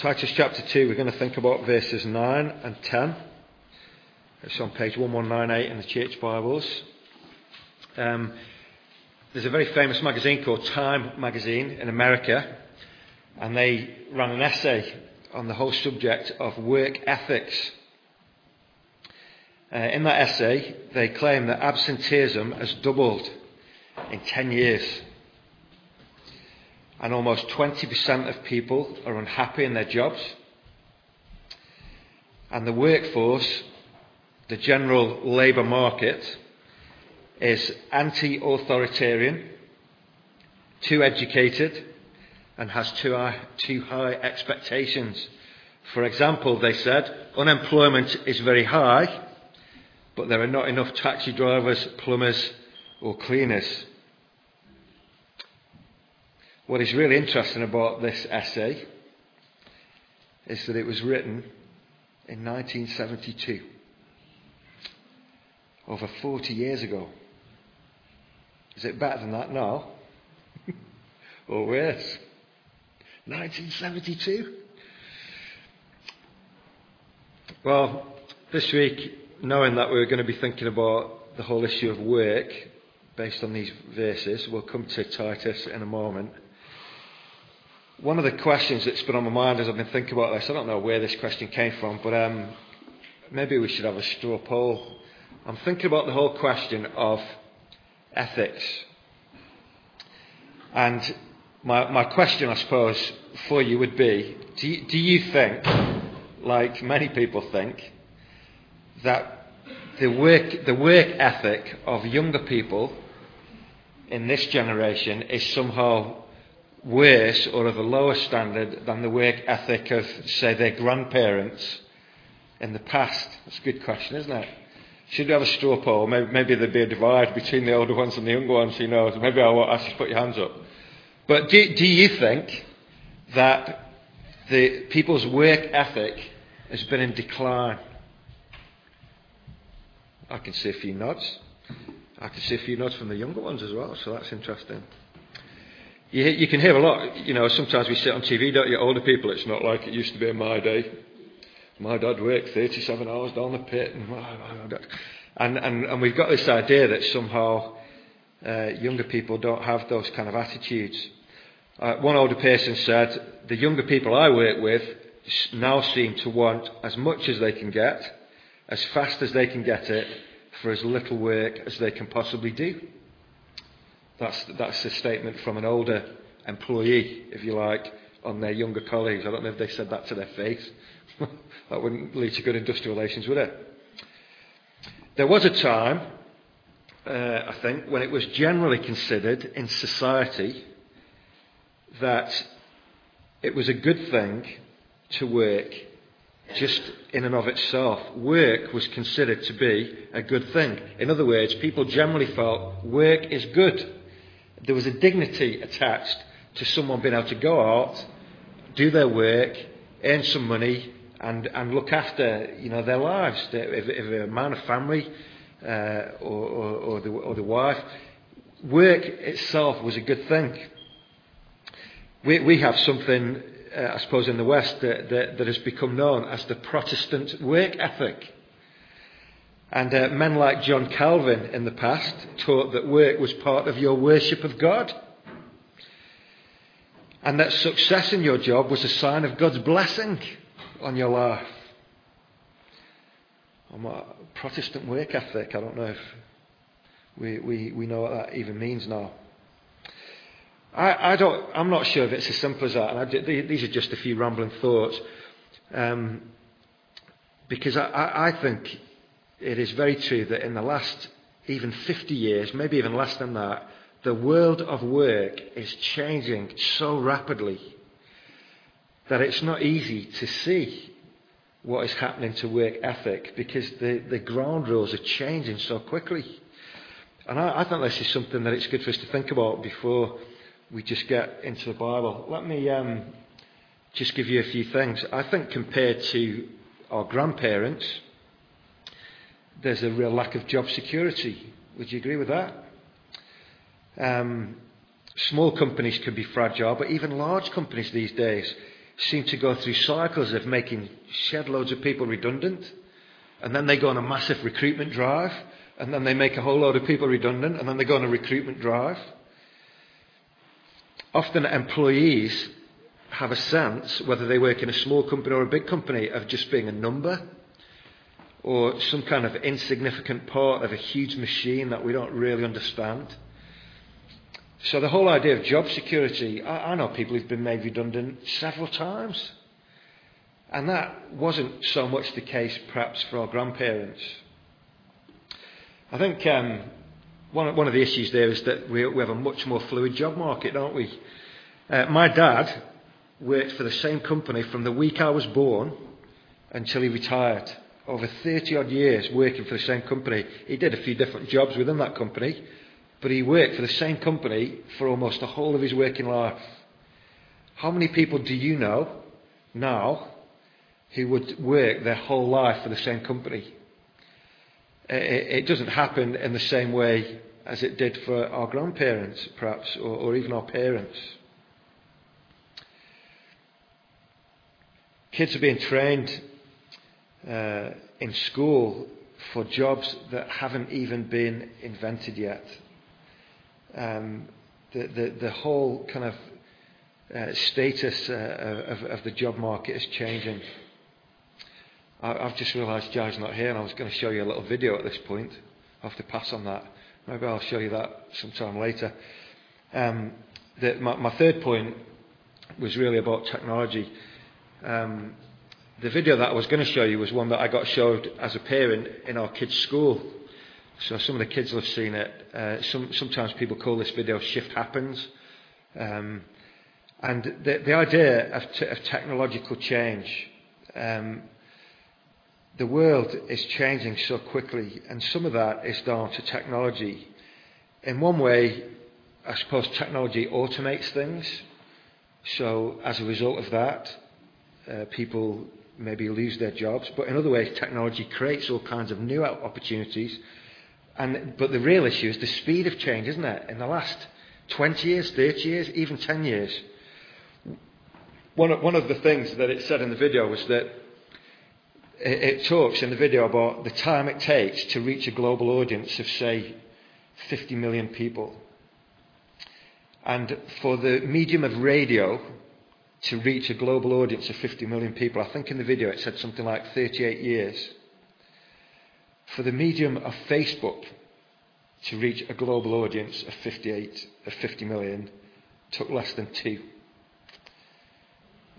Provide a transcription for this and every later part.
Titus chapter 2, we're going to think about verses 9 and 10. It's on page 1198 in the church Bibles. Um, there's a very famous magazine called Time magazine in America, and they ran an essay on the whole subject of work ethics. Uh, in that essay, they claim that absenteeism has doubled in 10 years and almost 20% of people are unhappy in their jobs. And the workforce, the general labour market, is anti authoritarian, too educated, and has too high, too high expectations. For example, they said unemployment is very high, but there are not enough taxi drivers, plumbers, or cleaners. What is really interesting about this essay is that it was written in 1972, over 40 years ago. Is it better than that now? or worse? 1972? Well, this week, knowing that we are going to be thinking about the whole issue of work based on these verses, we'll come to Titus in a moment. One of the questions that's been on my mind as I've been thinking about this, I don't know where this question came from, but um, maybe we should have a straw poll. I'm thinking about the whole question of ethics. And my, my question, I suppose, for you would be do you, do you think, like many people think, that the work, the work ethic of younger people in this generation is somehow worse or of a lower standard than the work ethic of, say, their grandparents in the past? That's a good question, isn't it? Should we have a straw poll? Maybe, maybe there'd be a divide between the older ones and the younger ones, who knows? Maybe ask you to put your hands up. But do, do you think that the people's work ethic has been in decline? I can see a few nods. I can see a few nods from the younger ones as well, so that's interesting. You, you can hear a lot, you know, sometimes we sit on TV, don't you, older people, it's not like it used to be in my day. My dad worked 37 hours down the pit, and, and, and, and we've got this idea that somehow uh, younger people don't have those kind of attitudes. Uh, one older person said, The younger people I work with now seem to want as much as they can get, as fast as they can get it, for as little work as they can possibly do. That's, that's a statement from an older employee, if you like, on their younger colleagues. I don't know if they said that to their face. that wouldn't lead to good industrial relations, would it? There was a time, uh, I think, when it was generally considered in society that it was a good thing to work just in and of itself. Work was considered to be a good thing. In other words, people generally felt work is good. There was a dignity attached to someone being able to go out, do their work, earn some money, and, and look after you know their lives. If, if a man, a family, uh, or, or, or, the, or the wife, work itself was a good thing. We, we have something, uh, I suppose, in the West that, that, that has become known as the Protestant work ethic. And uh, men like John Calvin in the past taught that work was part of your worship of God. And that success in your job was a sign of God's blessing on your life. I'm a Protestant work ethic. I don't know if we, we, we know what that even means now. I, I don't, I'm not sure if it's as simple as that. And I, these are just a few rambling thoughts. Um, because I, I think it is very true that in the last even 50 years, maybe even less than that, the world of work is changing so rapidly that it's not easy to see what is happening to work ethic because the, the ground rules are changing so quickly. And I, I think this is something that it's good for us to think about before we just get into the Bible. Let me um, just give you a few things. I think compared to our grandparents, there's a real lack of job security. Would you agree with that? Um, small companies can be fragile, but even large companies these days, seem to go through cycles of making shed loads of people redundant, and then they go on a massive recruitment drive, and then they make a whole load of people redundant, and then they go on a recruitment drive. Often employees have a sense, whether they work in a small company or a big company, of just being a number or some kind of insignificant part of a huge machine that we don't really understand. So the whole idea of job security, I, I know people who've been made redundant several times. And that wasn't so much the case perhaps for our grandparents. I think um, one, one of the issues there is that we, we have a much more fluid job market, don't we? Uh, my dad worked for the same company from the week I was born until he retired. Over 30 odd years working for the same company. He did a few different jobs within that company, but he worked for the same company for almost the whole of his working life. How many people do you know now who would work their whole life for the same company? It doesn't happen in the same way as it did for our grandparents, perhaps, or, or even our parents. Kids are being trained uh, in school for jobs that haven't even been invented yet. Um, the, the, the whole kind of uh, status uh, of, of the job market is changing. I, I've just realised Jai's not here, and I was going to show you a little video at this point. I'll have to pass on that. Maybe I'll show you that sometime later. Um, the, my, my, third point was really about technology. Um, the video that I was going to show you was one that I got showed as a parent in our kids' school. So some of the kids will have seen it. Uh, some, sometimes people call this video Shift Happens. Um, and the, the idea of, t- of technological change, um, the world is changing so quickly, and some of that is down to technology. In one way, I suppose technology automates things. So as a result of that, uh, people maybe lose their jobs. But in other ways, technology creates all kinds of new opportunities. And, but the real issue is the speed of change, isn't it? In the last 20 years, 30 years, even 10 years. One of, one of the things that it said in the video was that it, it talks in the video about the time it takes to reach a global audience of, say, 50 million people. And for the medium of radio, to reach a global audience of 50 million people. I think in the video it said something like 38 years. For the medium of Facebook to reach a global audience of 58 of 50 million took less than two.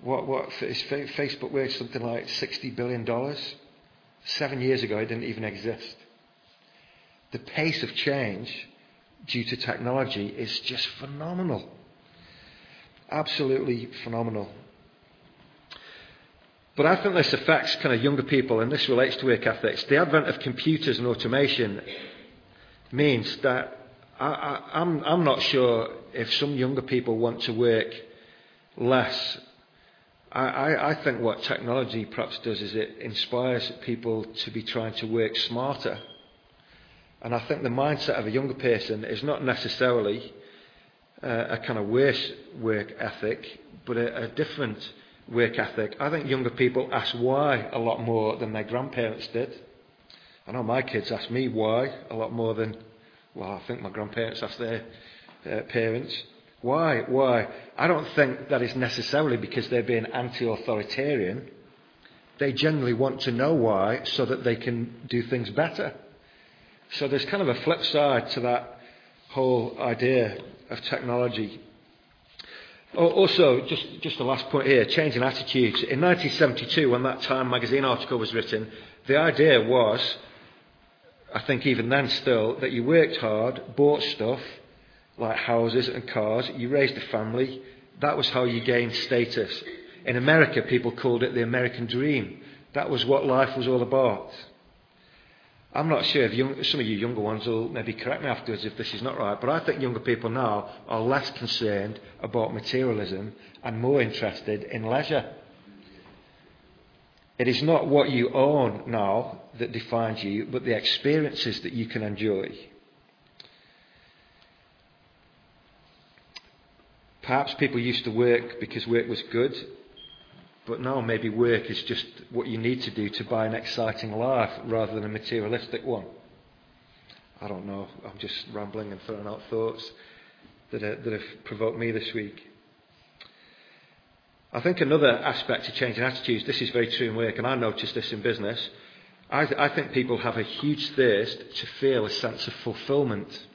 What what is Facebook worth something like 60 billion dollars? Seven years ago, it didn't even exist. The pace of change due to technology is just phenomenal. Absolutely phenomenal. But I think this affects kind of younger people, and this relates to work ethics. The advent of computers and automation means that I, am I'm, I'm not sure if some younger people want to work less. I, I, I think what technology perhaps does is it inspires people to be trying to work smarter. And I think the mindset of a younger person is not necessarily uh, a kind of worse work ethic, but a, a different work ethic. I think younger people ask why a lot more than their grandparents did. I know my kids ask me why a lot more than, well, I think my grandparents asked their uh, parents. Why? Why? I don't think that is necessarily because they're being anti authoritarian. They generally want to know why so that they can do things better. So there's kind of a flip side to that whole idea of technology. Also, just, just the last point here, changing attitudes. In 1972, when that Time magazine article was written, the idea was, I think even then still, that you worked hard, bought stuff, like houses and cars, you raised a family, that was how you gained status. In America, people called it the American dream. That was what life was all about. I'm not sure if young, some of you younger ones will maybe correct me afterwards if this is not right, but I think younger people now are less concerned about materialism and more interested in leisure. It is not what you own now that defines you, but the experiences that you can enjoy. Perhaps people used to work because work was good. But now maybe work is just what you need to do to buy an exciting life rather than a materialistic one. I don't know. I'm just rambling and throwing out thoughts that, are, that have provoked me this week. I think another aspect to changing attitudes, this is very true in work, and I noticed this in business. I, th- I think people have a huge thirst to feel a sense of fulfillment,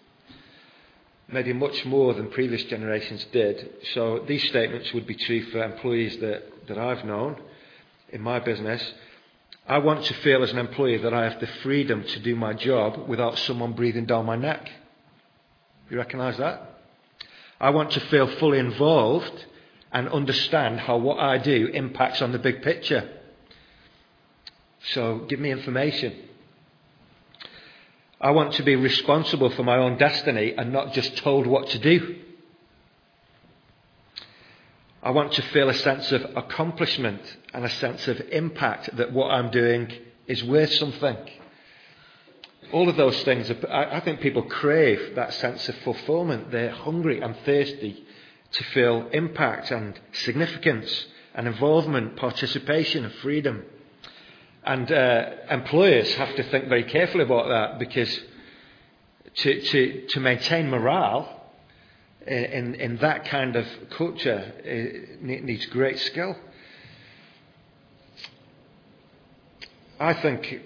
maybe much more than previous generations did. So these statements would be true for employees that, that I've known in my business. I want to feel as an employee that I have the freedom to do my job without someone breathing down my neck. You recognise that? I want to feel fully involved and understand how what I do impacts on the big picture. So give me information. I want to be responsible for my own destiny and not just told what to do. I want to feel a sense of accomplishment and a sense of impact that what I'm doing is worth something. All of those things, I think people crave that sense of fulfillment. They're hungry and thirsty to feel impact and significance and involvement, participation and freedom. And uh, employers have to think very carefully about that because to, to, to maintain morale in, in that kind of culture needs great skill. I think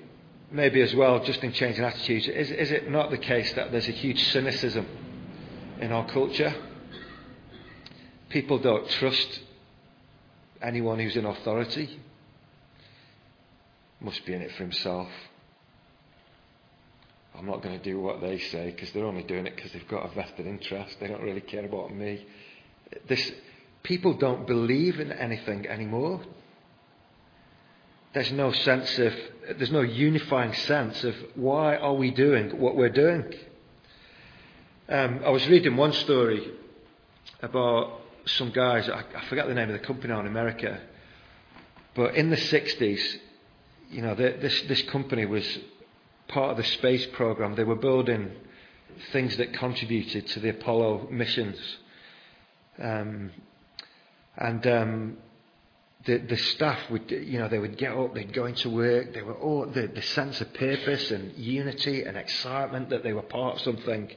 maybe as well, just in changing attitudes, is, is it not the case that there's a huge cynicism in our culture? People don't trust anyone who's in authority must be in it for himself. I'm not going to do what they say because they're only doing it because they've got a vested interest. They don't really care about me. This, people don't believe in anything anymore. There's no sense of, there's no unifying sense of why are we doing what we're doing. Um, I was reading one story about some guys, I, I forget the name of the company now in America, but in the 60s, you know, the, this, this company was part of the space program. They were building things that contributed to the Apollo missions. Um, and um, the, the staff would, you know, they would get up, they'd go into work. They were all the, the sense of purpose and unity and excitement that they were part of something.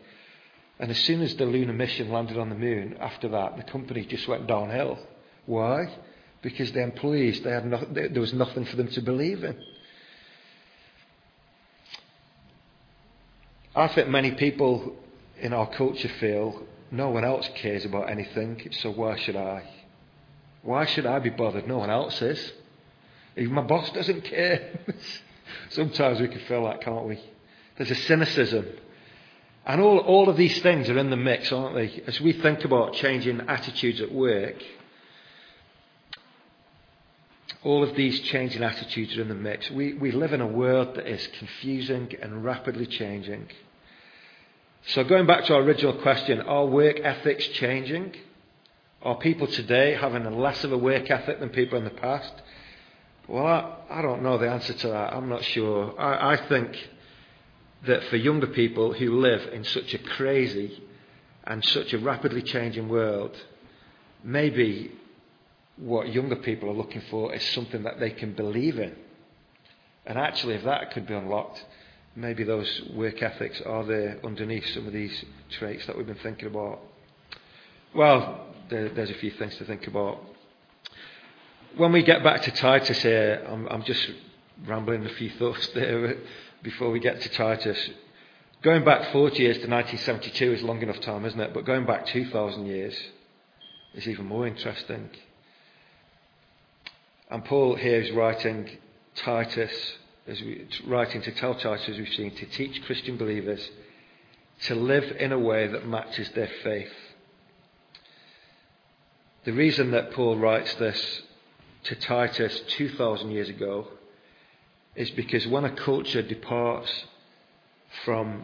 And as soon as the lunar mission landed on the moon, after that, the company just went downhill. Why? Because the employees, they had there was nothing for them to believe in. I think many people in our culture feel no one else cares about anything, so why should I? Why should I be bothered? No one else is. Even my boss doesn't care. Sometimes we can feel that, can't we? There's a cynicism. And all, all of these things are in the mix, aren't they? As we think about changing attitudes at work, all of these changing attitudes are in the mix. We, we live in a world that is confusing and rapidly changing. So, going back to our original question are work ethics changing? Are people today having less of a work ethic than people in the past? Well, I, I don't know the answer to that. I'm not sure. I, I think that for younger people who live in such a crazy and such a rapidly changing world, maybe what younger people are looking for is something that they can believe in. And actually, if that could be unlocked, maybe those work ethics are there underneath some of these traits that we've been thinking about. Well, there, there's a few things to think about. When we get back to Titus here, I'm, I'm just rambling a few thoughts there before we get to Titus. Going back 40 years to 1972 is long enough time, isn't it? But going back 2,000 years is even more interesting. And Paul here is writing Titus, as we, writing to tell Titus, as we've seen, to teach Christian believers to live in a way that matches their faith. The reason that Paul writes this to Titus 2,000 years ago is because when a culture departs from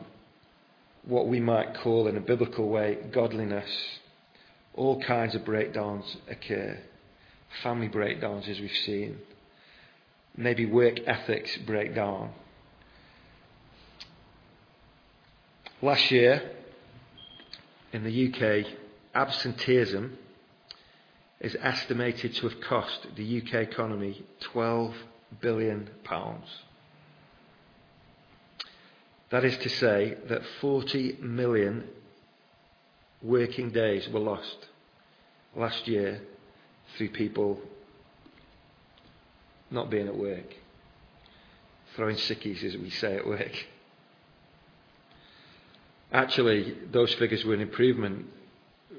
what we might call, in a biblical way, godliness, all kinds of breakdowns occur family breakdowns, as we've seen, maybe work ethics breakdown. Last year in the UK, absenteeism is estimated to have cost the UK economy 12 billion pounds. That is to say that 40 million working days were lost last year through people not being at work, throwing sickies, as we say at work. Actually, those figures were an improvement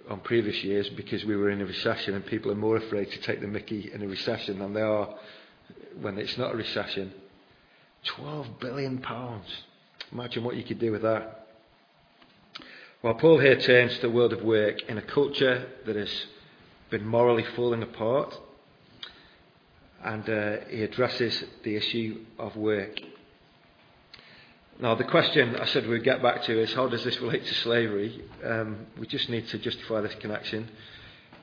on previous years because we were in a recession and people are more afraid to take the mickey in a recession than they are when it's not a recession. 12 billion pounds. Imagine what you could do with that. Well, Paul here turns to the world of work in a culture that has been morally falling apart, and uh, he addresses the issue of work. Now, the question I said we'd get back to is how does this relate to slavery? Um, we just need to justify this connection.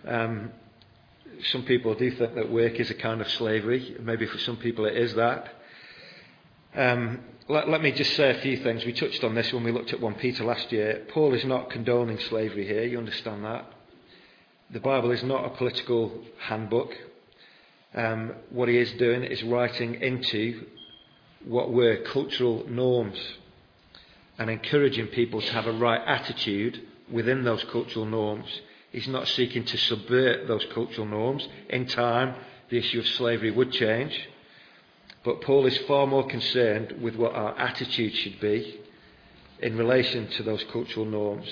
Um, some people do think that work is a kind of slavery. Maybe for some people it is that. Um, let, let, me just say a few things. We touched on this when we looked at 1 Peter last year. Paul is not condoning slavery here, you understand that. The Bible is not a political handbook. Um, what he is doing is writing into what were cultural norms and encouraging people to have a right attitude within those cultural norms. He's not seeking to subvert those cultural norms. In time, the issue of slavery would change. But Paul is far more concerned with what our attitude should be in relation to those cultural norms.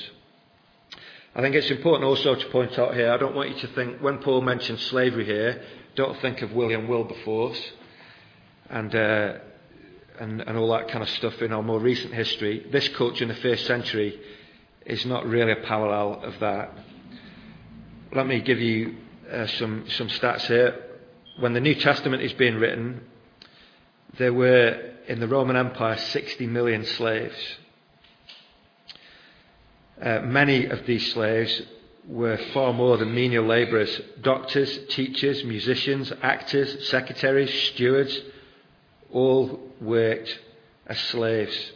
I think it's important also to point out here, I don't want you to think, when Paul mentions slavery here, don't think of William Wilberforce and, uh, and, and all that kind of stuff in our more recent history. This culture in the first century is not really a parallel of that. Let me give you uh, some, some stats here. When the New Testament is being written, there were in the Roman Empire 60 million slaves. Uh, many of these slaves were far more than menial labourers doctors, teachers, musicians, actors, secretaries, stewards, all worked as slaves.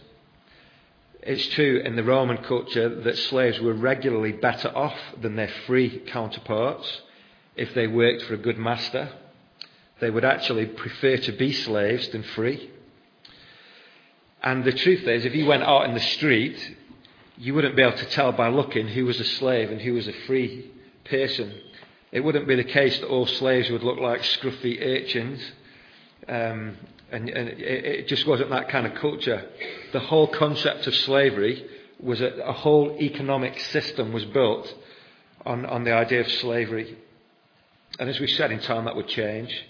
It's true in the Roman culture that slaves were regularly better off than their free counterparts if they worked for a good master. They would actually prefer to be slaves than free. And the truth is, if you went out in the street, you wouldn't be able to tell by looking who was a slave and who was a free person. It wouldn't be the case that all slaves would look like scruffy urchins. Um, and, and it, it, just wasn't that kind of culture. The whole concept of slavery was a, a whole economic system was built on, on the idea of slavery. And as we said in time, that would change.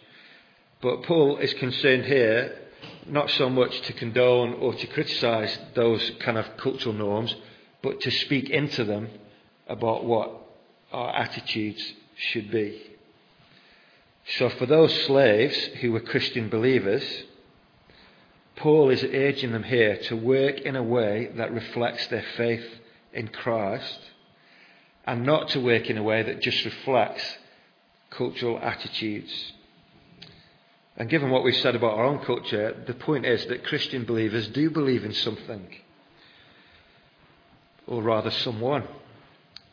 But Paul is concerned here not so much to condone or to criticize those kind of cultural norms, but to speak into them about what our attitudes should be. So, for those slaves who were Christian believers, Paul is urging them here to work in a way that reflects their faith in Christ and not to work in a way that just reflects cultural attitudes. And given what we've said about our own culture, the point is that Christian believers do believe in something, or rather, someone.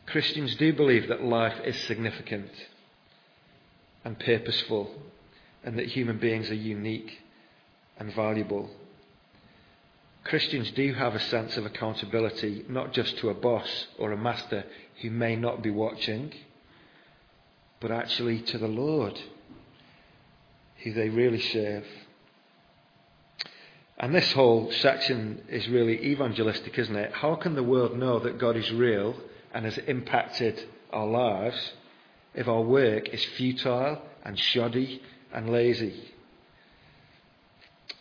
Christians do believe that life is significant and purposeful, and that human beings are unique and valuable. Christians do have a sense of accountability, not just to a boss or a master who may not be watching, but actually to the Lord who they really serve. And this whole section is really evangelistic, isn't it? How can the world know that God is real and has impacted our lives if our work is futile and shoddy and lazy?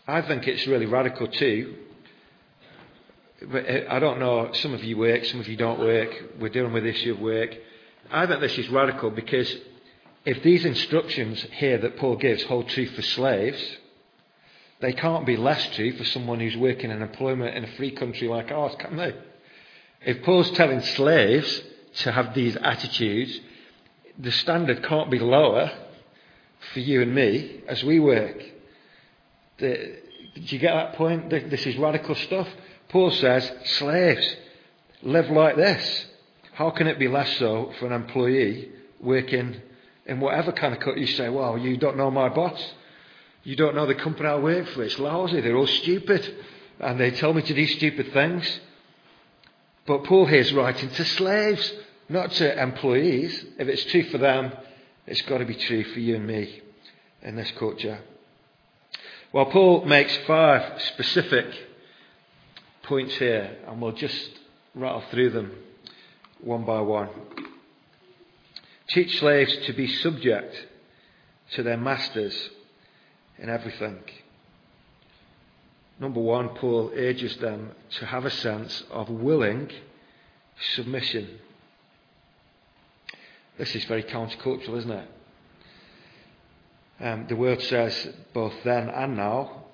I think it's really radical too. Uh, I don't know, some of you work, some of you don't work. We're dealing with the issue of work. I think this is radical because if these instructions here that Paul gives hold true for slaves, they can't be less true for someone who's working in employment in a free country like ours, can they? If Paul's telling slaves to have these attitudes, the standard can't be lower for you and me as we work. The, did you get that point? This is radical stuff. Paul says, slaves, live like this. How can it be less so for an employee working in whatever kind of cut you say, well, you don't know my boss. You don't know the company I work for. It's lousy. They're all stupid. And they tell me to do stupid things. But Paul here is writing to slaves, not to employees. If it's true for them, it's got to be true for you and me in this culture. Well, Paul makes five specific points here, and we'll just rattle through them one by one. Teach slaves to be subject to their masters in everything. Number one, Paul urges them to have a sense of willing submission. This is very countercultural, isn't it? Um, the word says both then and now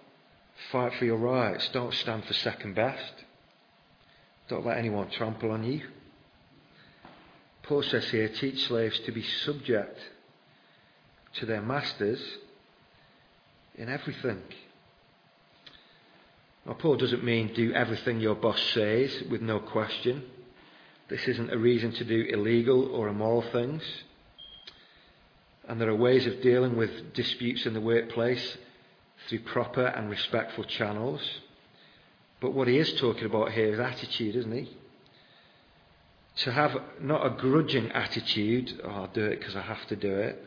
fight for your rights. Don't stand for second best. Don't let anyone trample on you. Paul says here teach slaves to be subject to their masters in everything. Now, Paul doesn't mean do everything your boss says with no question. This isn't a reason to do illegal or immoral things. And there are ways of dealing with disputes in the workplace through proper and respectful channels. But what he is talking about here is attitude, isn't he? To have not a grudging attitude, oh, I'll do it because I have to do it.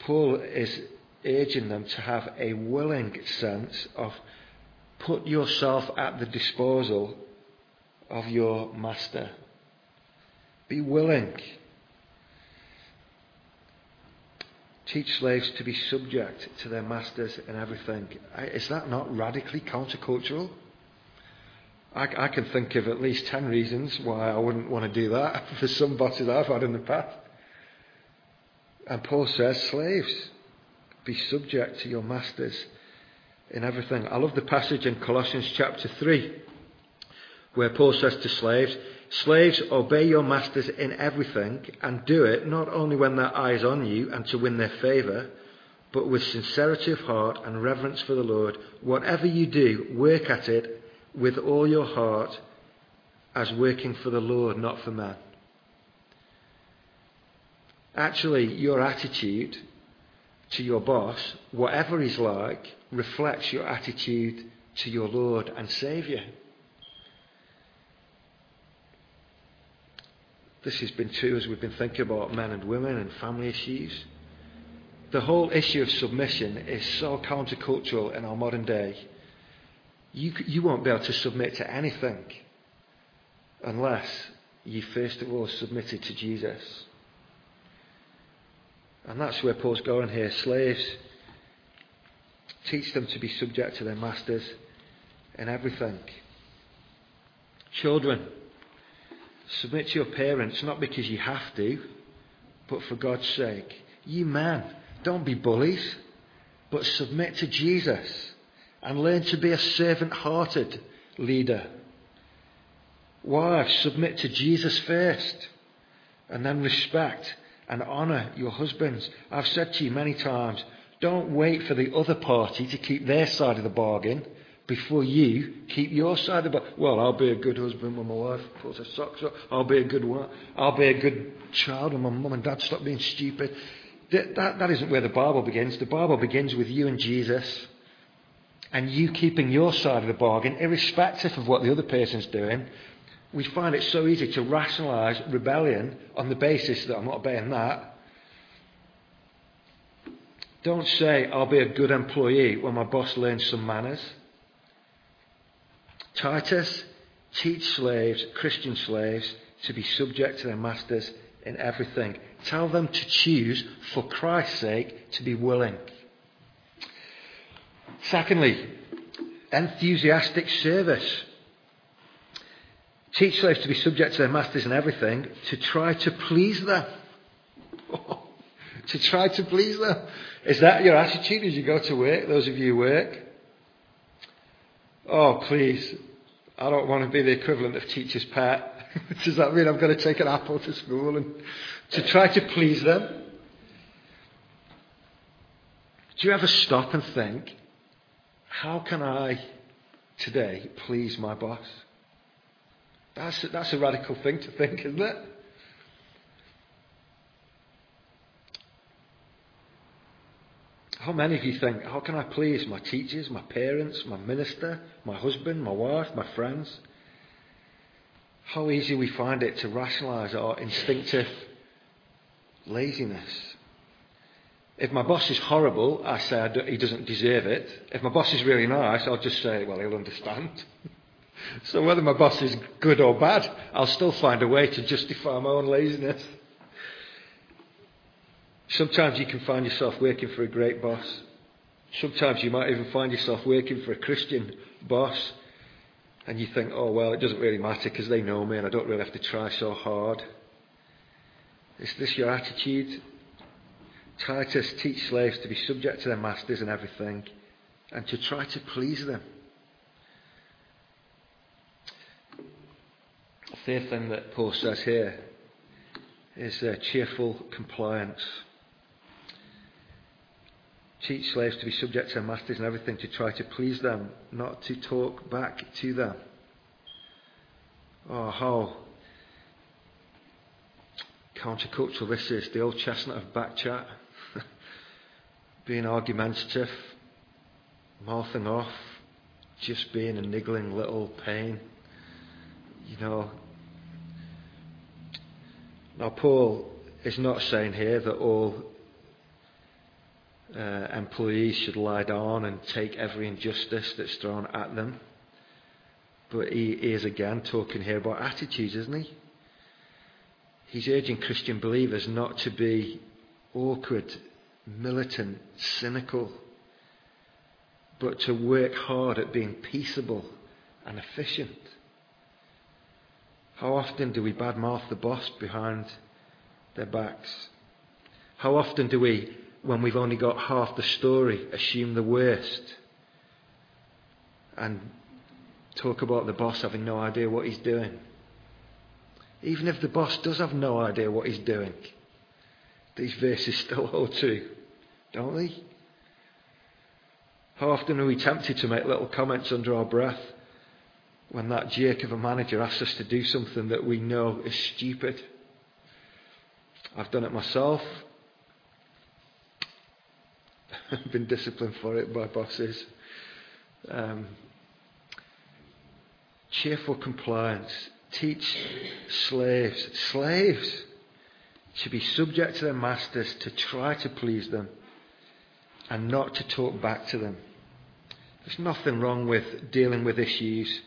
Paul is urging them to have a willing sense of put yourself at the disposal of your master. Be willing. Teach slaves to be subject to their masters in everything. Is that not radically countercultural? I, I can think of at least 10 reasons why I wouldn't want to do that for some bosses I've had in the past. And Paul says, slaves, be subject to your masters in everything. I love the passage in Colossians chapter 3 where Paul says to slaves, Slaves, obey your masters in everything and do it not only when their eyes on you and to win their favour, but with sincerity of heart and reverence for the Lord. Whatever you do, work at it with all your heart as working for the Lord, not for man. Actually, your attitude to your boss, whatever he's like, reflects your attitude to your Lord and Saviour. This has been true as we've been thinking about men and women and family issues. The whole issue of submission is so countercultural in our modern day. You, you won't be able to submit to anything unless you first of all submitted to Jesus. And that's where Paul's going here. Slaves, teach them to be subject to their masters in everything. Children, submit to your parents not because you have to, but for God's sake. You men, don't be bullies, but submit to Jesus and learn to be a servant hearted leader. Wives, submit to Jesus first and then respect and honour your husbands. I've said to you many times, don't wait for the other party to keep their side of the bargain before you keep your side of the bargain. Well, I'll be a good husband when my wife puts her socks up. I'll be a good one. I'll be a good child when my mum and dad stop being stupid. That, that, that isn't where the Bible begins. The Bible begins with you and Jesus and you keeping your side of the bargain, irrespective of what the other person's doing, we find it so easy to rationalise rebellion on the basis that I'm not obeying that. Don't say, I'll be a good employee when my boss learns some manners. Titus, teach slaves, Christian slaves, to be subject to their masters in everything. Tell them to choose, for Christ's sake, to be willing. Secondly, enthusiastic service. Teach slaves to be subject to their masters in everything, to try to please them. to try to please them. Is that your attitude as you go to work, those of you who work? Oh, please. I don't want to be the equivalent of teacher's pet. Does that mean I'm going to take an apple to school and to try to please them? Do you ever stop and think, how can I today please my boss? That's, that's a radical thing to think, isn't it? How many of you think, how can I please my teachers, my parents, my minister, my husband, my wife, my friends? How easy we find it to rationalize our instinctive laziness. If my boss is horrible, I say he doesn't deserve it. If my boss is really nice, I'll just say, well, he'll understand. so whether my boss is good or bad, I'll still find a way to justify my own laziness. Sometimes you can find yourself working for a great boss. Sometimes you might even find yourself working for a Christian boss. And you think, oh, well, it doesn't really matter because they know me and I don't really have to try so hard. Is this your attitude? Titus, teach slaves to be subject to their masters and everything and to try to please them. Third thing that Paul says here is uh, cheerful compliance. Teach slaves to be subject to their masters and everything to try to please them, not to talk back to them. Oh, how countercultural this is. The old chestnut of backchat, being argumentative, mouthing off, just being a niggling little pain. You know. Now, Paul is not saying here that all uh, employees should lie down and take every injustice that's thrown at them. But he is again talking here about attitudes, isn't he? He's urging Christian believers not to be awkward, militant, cynical, but to work hard at being peaceable and efficient. How often do we badmouth the boss behind their backs? How often do we when we've only got half the story, assume the worst, and talk about the boss having no idea what he's doing. Even if the boss does have no idea what he's doing, these verses still hold true, don't they? How often are we tempted to make little comments under our breath when that jerk of a manager asks us to do something that we know is stupid? I've done it myself. I've been disciplined for it by bosses. Um, cheerful compliance. Teach slaves, slaves, to be subject to their masters, to try to please them, and not to talk back to them. There's nothing wrong with dealing with issues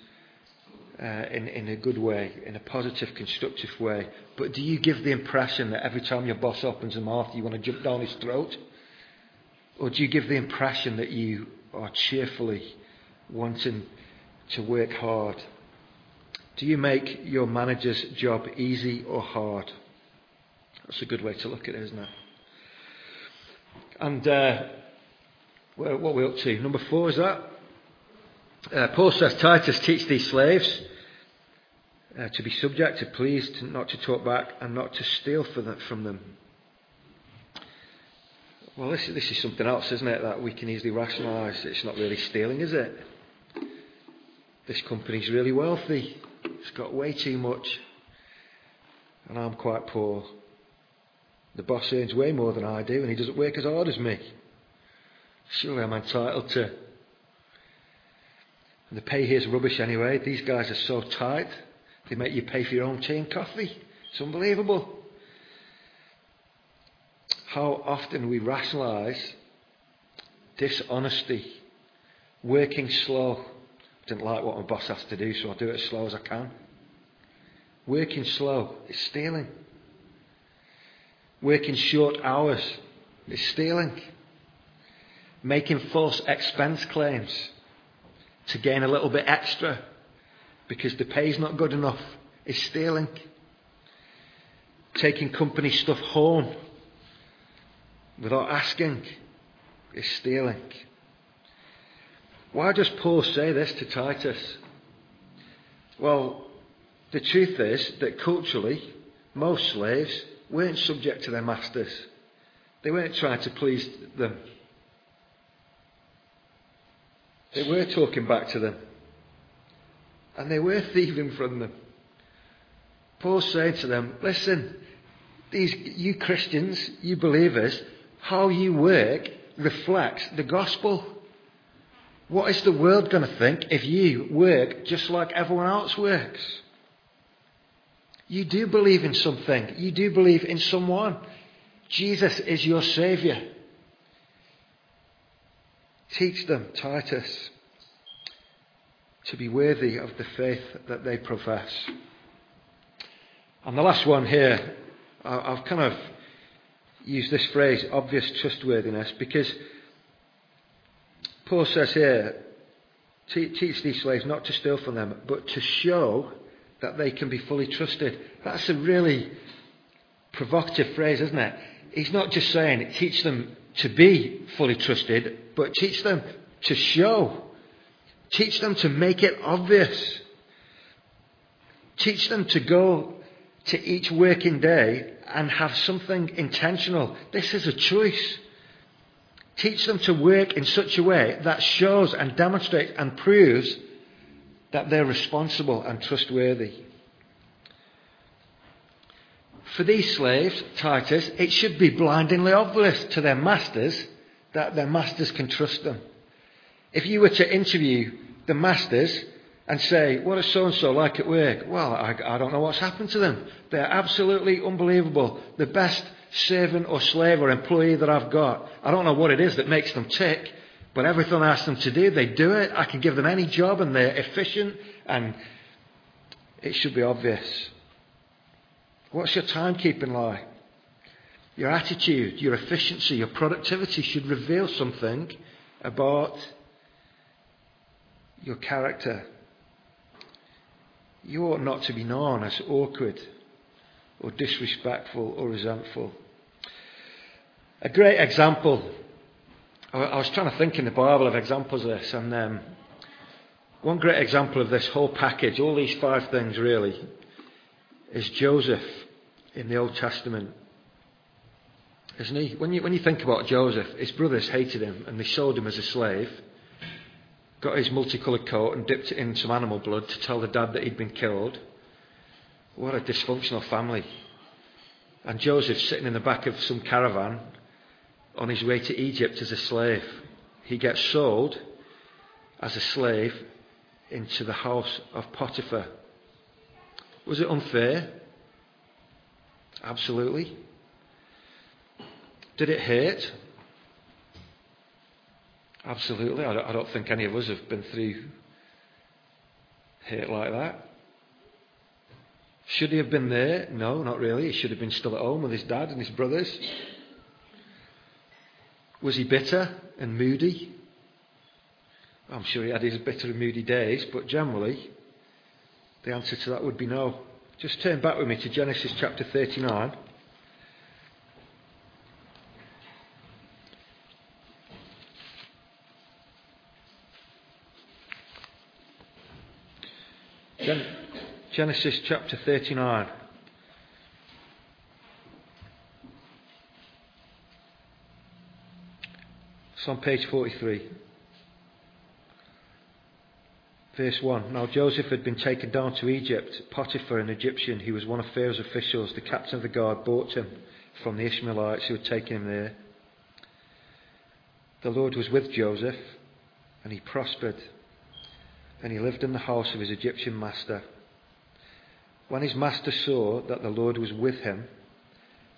uh, in, in a good way, in a positive, constructive way. But do you give the impression that every time your boss opens a mouth, you want to jump down his throat? Or do you give the impression that you are cheerfully wanting to work hard? Do you make your manager's job easy or hard? That's a good way to look at it, isn't it? And uh, what are we up to? Number four is that? Uh, Paul says, Titus, teach these slaves uh, to be subject, to please, to not to talk back, and not to steal from them. Well, this, this is something else, isn't it, that we can easily rationalise. It's not really stealing, is it? This company's really wealthy. It's got way too much. And I'm quite poor. The boss earns way more than I do, and he doesn't work as hard as me. Surely I'm entitled to. And the pay here's rubbish anyway. These guys are so tight. They make you pay for your own tea and coffee. It's unbelievable how often we rationalise dishonesty, working slow. I didn't like what my boss has to do, so I'll do it as slow as I can. Working slow is stealing. Working short hours is stealing. Making false expense claims to gain a little bit extra because the pay's not good enough is stealing. Taking company stuff home without asking is stealing. Why does Paul say this to Titus? Well, the truth is that culturally, most slaves weren't subject to their masters. They weren't trying to please them. They were talking back to them. And they were thieving from them. Paul said to them, listen, these, you Christians, you believers, how you work reflects the gospel. What is the world going to think if you work just like everyone else works? You do believe in something. You do believe in someone. Jesus is your Saviour. Teach them, Titus, to be worthy of the faith that they profess. And the last one here, I've kind of used this phrase, obvious trustworthiness, because Paul says here, teach these slaves not to steal from them, but to show that they can be fully trusted. That's a really provocative phrase, isn't it? He's not just saying teach them to be fully trusted, but teach them to show. Teach them to make it obvious. Teach them to go to each working day and have something intentional. This is a choice. Teach them to work in such a way that shows and demonstrates and proves that they're responsible and trustworthy. For these slaves, Titus, it should be blindingly obvious to their masters that their masters can trust them. If you were to interview the masters and say, "What is so and so like at work? Well, I, I don't know what's happened to them. They're absolutely unbelievable. The best servant or slave or employee that I've got. I don't know what it is that makes them tick, but everything I ask them to do, they do it. I can give them any job and they're efficient and it should be obvious. What's your timekeeping like? Your attitude, your efficiency, your productivity should reveal something about your character. You ought not to be known as awkward or disrespectful or resentful. A great example I was trying to think in the Bible of examples of this, and um, one great example of this whole package, all these five things really, is Joseph in the Old Testament. Isn't he? When you, when you think about Joseph, his brothers hated him and they sold him as a slave, got his multicoloured coat and dipped it in some animal blood to tell the dad that he'd been killed. What a dysfunctional family. And Joseph sitting in the back of some caravan on his way to Egypt as a slave. He gets sold as a slave into the house of Potiphar. Was it unfair? Absolutely. Did it hurt? Absolutely. I don't think any of us have been through hurt like that. Should he have been there? No, not really. He should have been still at home with his dad and his brothers. Was he bitter and moody? I'm sure he had his bitter and moody days, but generally, the answer to that would be no. Just turn back with me to Genesis chapter 39. Gen- Genesis chapter 39. It's on page 43. Verse 1 Now Joseph had been taken down to Egypt. Potiphar, an Egyptian, who was one of Pharaoh's officials, the captain of the guard, bought him from the Ishmaelites who had taken him there. The Lord was with Joseph, and he prospered, and he lived in the house of his Egyptian master. When his master saw that the Lord was with him,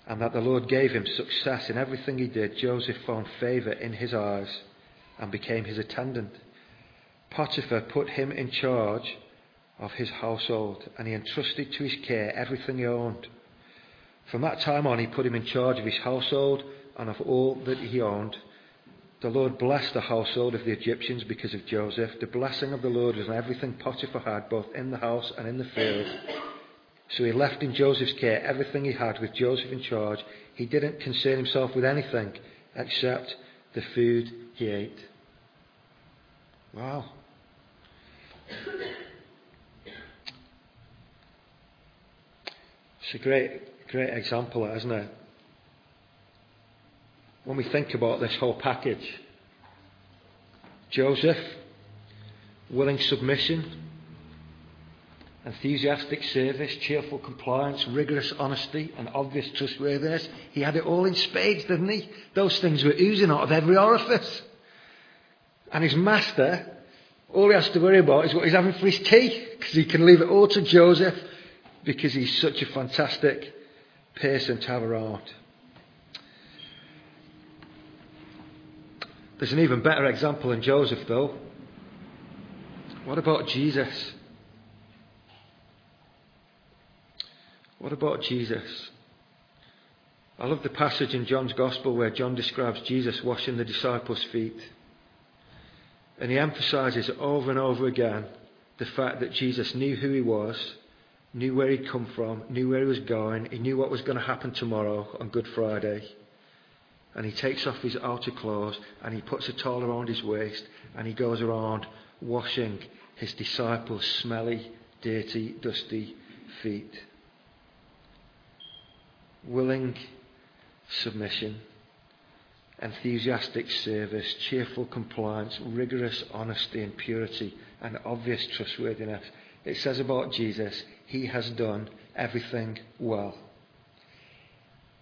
and that the Lord gave him success in everything he did, Joseph found favour in his eyes and became his attendant. Potiphar put him in charge of his household, and he entrusted to his care everything he owned. From that time on, he put him in charge of his household and of all that he owned. The Lord blessed the household of the Egyptians because of Joseph. The blessing of the Lord was on everything Potiphar had, both in the house and in the field. So he left in Joseph's care everything he had with Joseph in charge. He didn't concern himself with anything except the food he ate. Wow. It's a great, great example, isn't it? When we think about this whole package, Joseph, willing submission, enthusiastic service, cheerful compliance, rigorous honesty, and obvious trustworthiness. He had it all in spades, didn't he? Those things were oozing out of every orifice. And his master, all he has to worry about is what he's having for his tea, because he can leave it all to Joseph, because he's such a fantastic person to have around. There's an even better example than Joseph, though. What about Jesus? What about Jesus? I love the passage in John's Gospel where John describes Jesus washing the disciples' feet. And he emphasizes over and over again the fact that Jesus knew who he was, knew where he'd come from, knew where he was going, he knew what was going to happen tomorrow on Good Friday. And he takes off his outer clothes and he puts a towel around his waist and he goes around washing his disciples' smelly, dirty, dusty feet. Willing submission, enthusiastic service, cheerful compliance, rigorous honesty and purity, and obvious trustworthiness. It says about Jesus, he has done everything well.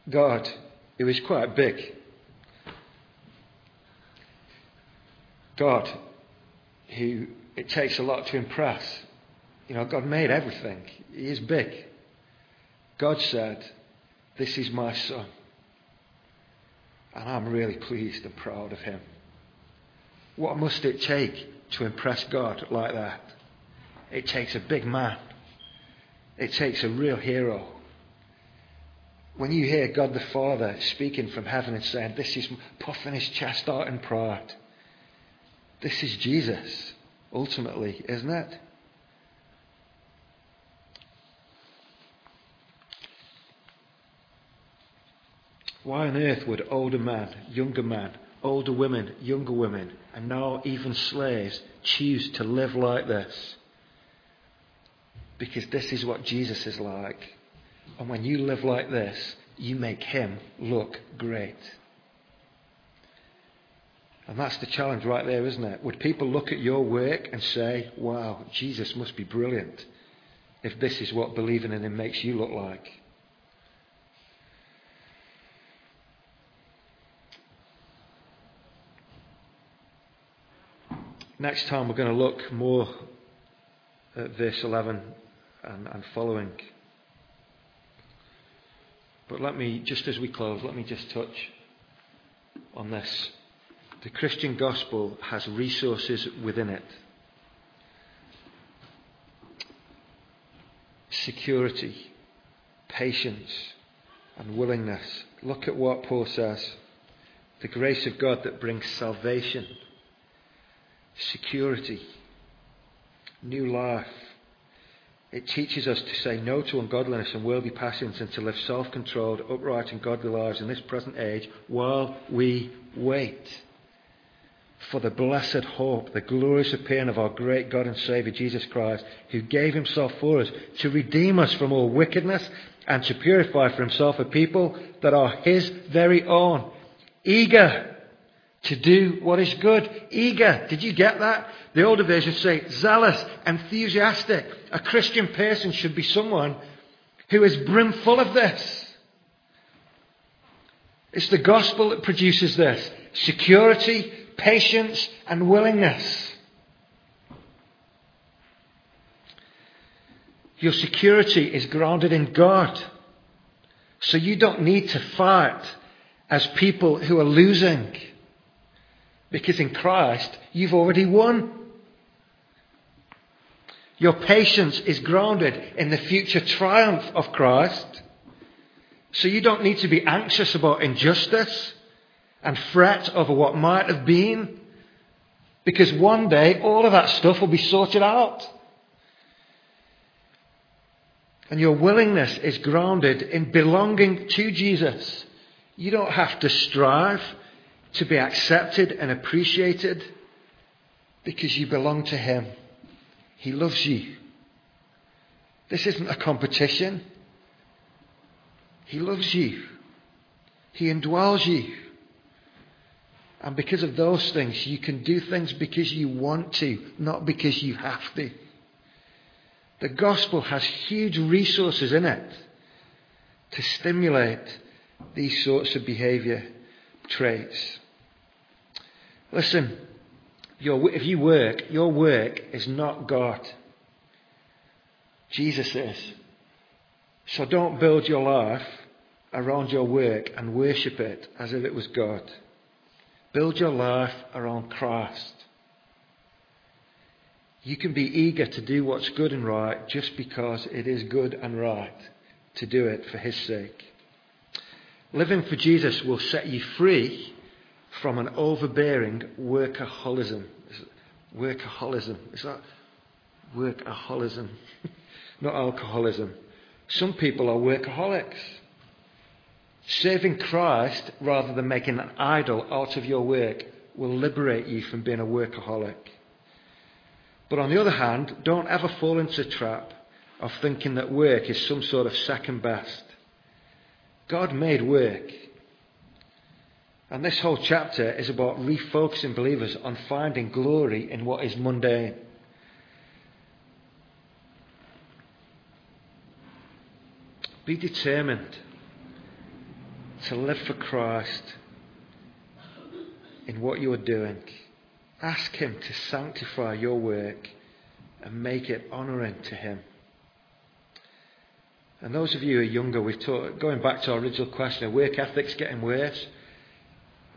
God, who is quite big, God, who it takes a lot to impress. You know, God made everything. He is big. God said, This is my son. And I'm really pleased and proud of him. What must it take to impress God like that? It takes a big man. It takes a real hero. When you hear God the Father speaking from heaven and saying, This is puffing his chest out in pride. This is Jesus ultimately, isn't it? Why on earth would older men, younger men, older women, younger women, and now even slaves choose to live like this? Because this is what Jesus is like. And when you live like this, you make him look great. And that's the challenge right there, isn't it? Would people look at your work and say, wow, Jesus must be brilliant if this is what believing in him makes you look like? Next time we're going to look more at verse 11 and, and following. But let me, just as we close, let me just touch on this. The Christian gospel has resources within it security, patience, and willingness. Look at what Paul says the grace of God that brings salvation, security, new life. It teaches us to say no to ungodliness and worldly passions and to live self controlled, upright, and godly lives in this present age while we wait for the blessed hope, the glorious appearing of our great God and Saviour Jesus Christ, who gave himself for us to redeem us from all wickedness and to purify for himself a people that are his very own, eager to do what is good. Eager. Did you get that? The older versions say zealous, enthusiastic. A Christian person should be someone who is brimful of this. It's the gospel that produces this security, patience, and willingness. Your security is grounded in God. So you don't need to fight as people who are losing. Because in Christ, you've already won. Your patience is grounded in the future triumph of Christ. So you don't need to be anxious about injustice and fret over what might have been. Because one day all of that stuff will be sorted out. And your willingness is grounded in belonging to Jesus. You don't have to strive to be accepted and appreciated because you belong to Him. He loves you. This isn't a competition. He loves you. He indwells you. And because of those things, you can do things because you want to, not because you have to. The gospel has huge resources in it to stimulate these sorts of behaviour traits. Listen, your, if you work, your work is not God. Jesus is. So don't build your life around your work and worship it as if it was God. Build your life around Christ. You can be eager to do what's good and right just because it is good and right to do it for His sake. Living for Jesus will set you free from an overbearing workaholism. Workaholism. Is that workaholism? Not alcoholism. Some people are workaholics. Serving Christ rather than making an idol out of your work will liberate you from being a workaholic. But on the other hand, don't ever fall into the trap of thinking that work is some sort of second best. God made work. And this whole chapter is about refocusing believers on finding glory in what is mundane. Be determined to live for Christ in what you are doing. Ask Him to sanctify your work and make it honouring to Him. And those of you who are younger, we've taught, going back to our original question, are work ethics getting worse?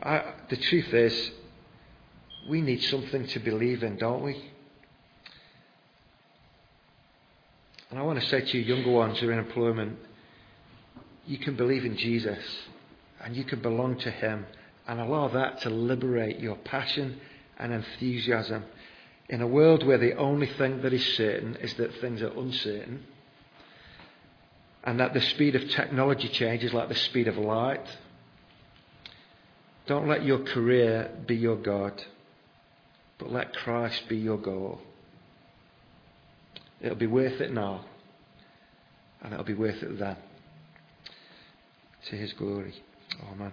I, the truth is, we need something to believe in, don't we? And I want to say to you, younger ones who are in employment, you can believe in Jesus and you can belong to Him and allow that to liberate your passion and enthusiasm in a world where the only thing that is certain is that things are uncertain and that the speed of technology changes like the speed of light. Don't let your career be your God, but let Christ be your goal. It'll be worth it now, and it'll be worth it then. To his glory. Amen.